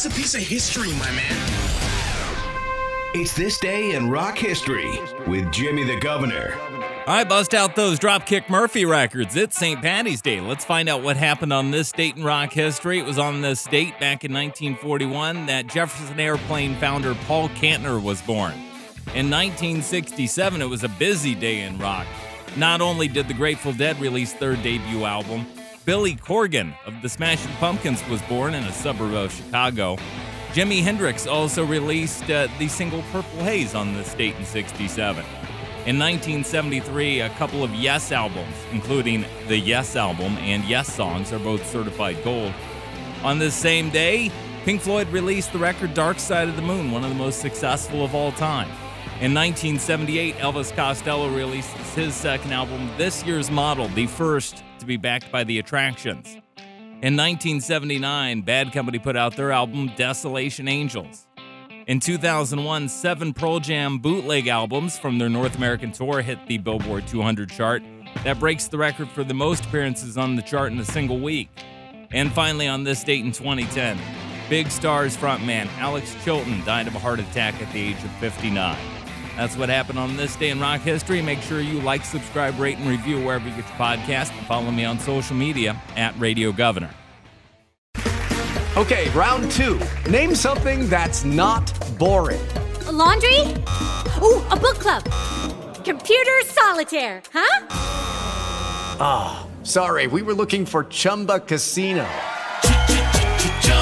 This is a piece of history, my man. It's this day in rock history with Jimmy the Governor. I bust out those Dropkick Murphy records. It's St. Patty's Day. Let's find out what happened on this date in rock history. It was on this date back in 1941 that Jefferson Airplane founder Paul Kantner was born. In 1967, it was a busy day in rock. Not only did the Grateful Dead release their debut album, Billy Corgan of the Smashing Pumpkins was born in a suburb of Chicago. Jimi Hendrix also released uh, the single Purple Haze on this date in 67. In 1973, a couple of Yes albums, including the Yes album and Yes songs, are both certified gold. On this same day, Pink Floyd released the record Dark Side of the Moon, one of the most successful of all time. In 1978, Elvis Costello released his second album, This Year's Model, the first to be backed by the Attractions. In 1979, Bad Company put out their album Desolation Angels. In 2001, seven Pearl Jam bootleg albums from their North American tour hit the Billboard 200 chart. That breaks the record for the most appearances on the chart in a single week. And finally, on this date in 2010, Big Star's frontman Alex Chilton died of a heart attack at the age of 59. That's what happened on this day in rock history. Make sure you like, subscribe, rate, and review wherever you get your podcast. And follow me on social media at Radio Governor. Okay, round two. Name something that's not boring. A laundry? Ooh, a book club. Computer solitaire, huh? Ah, oh, sorry, we were looking for Chumba Casino.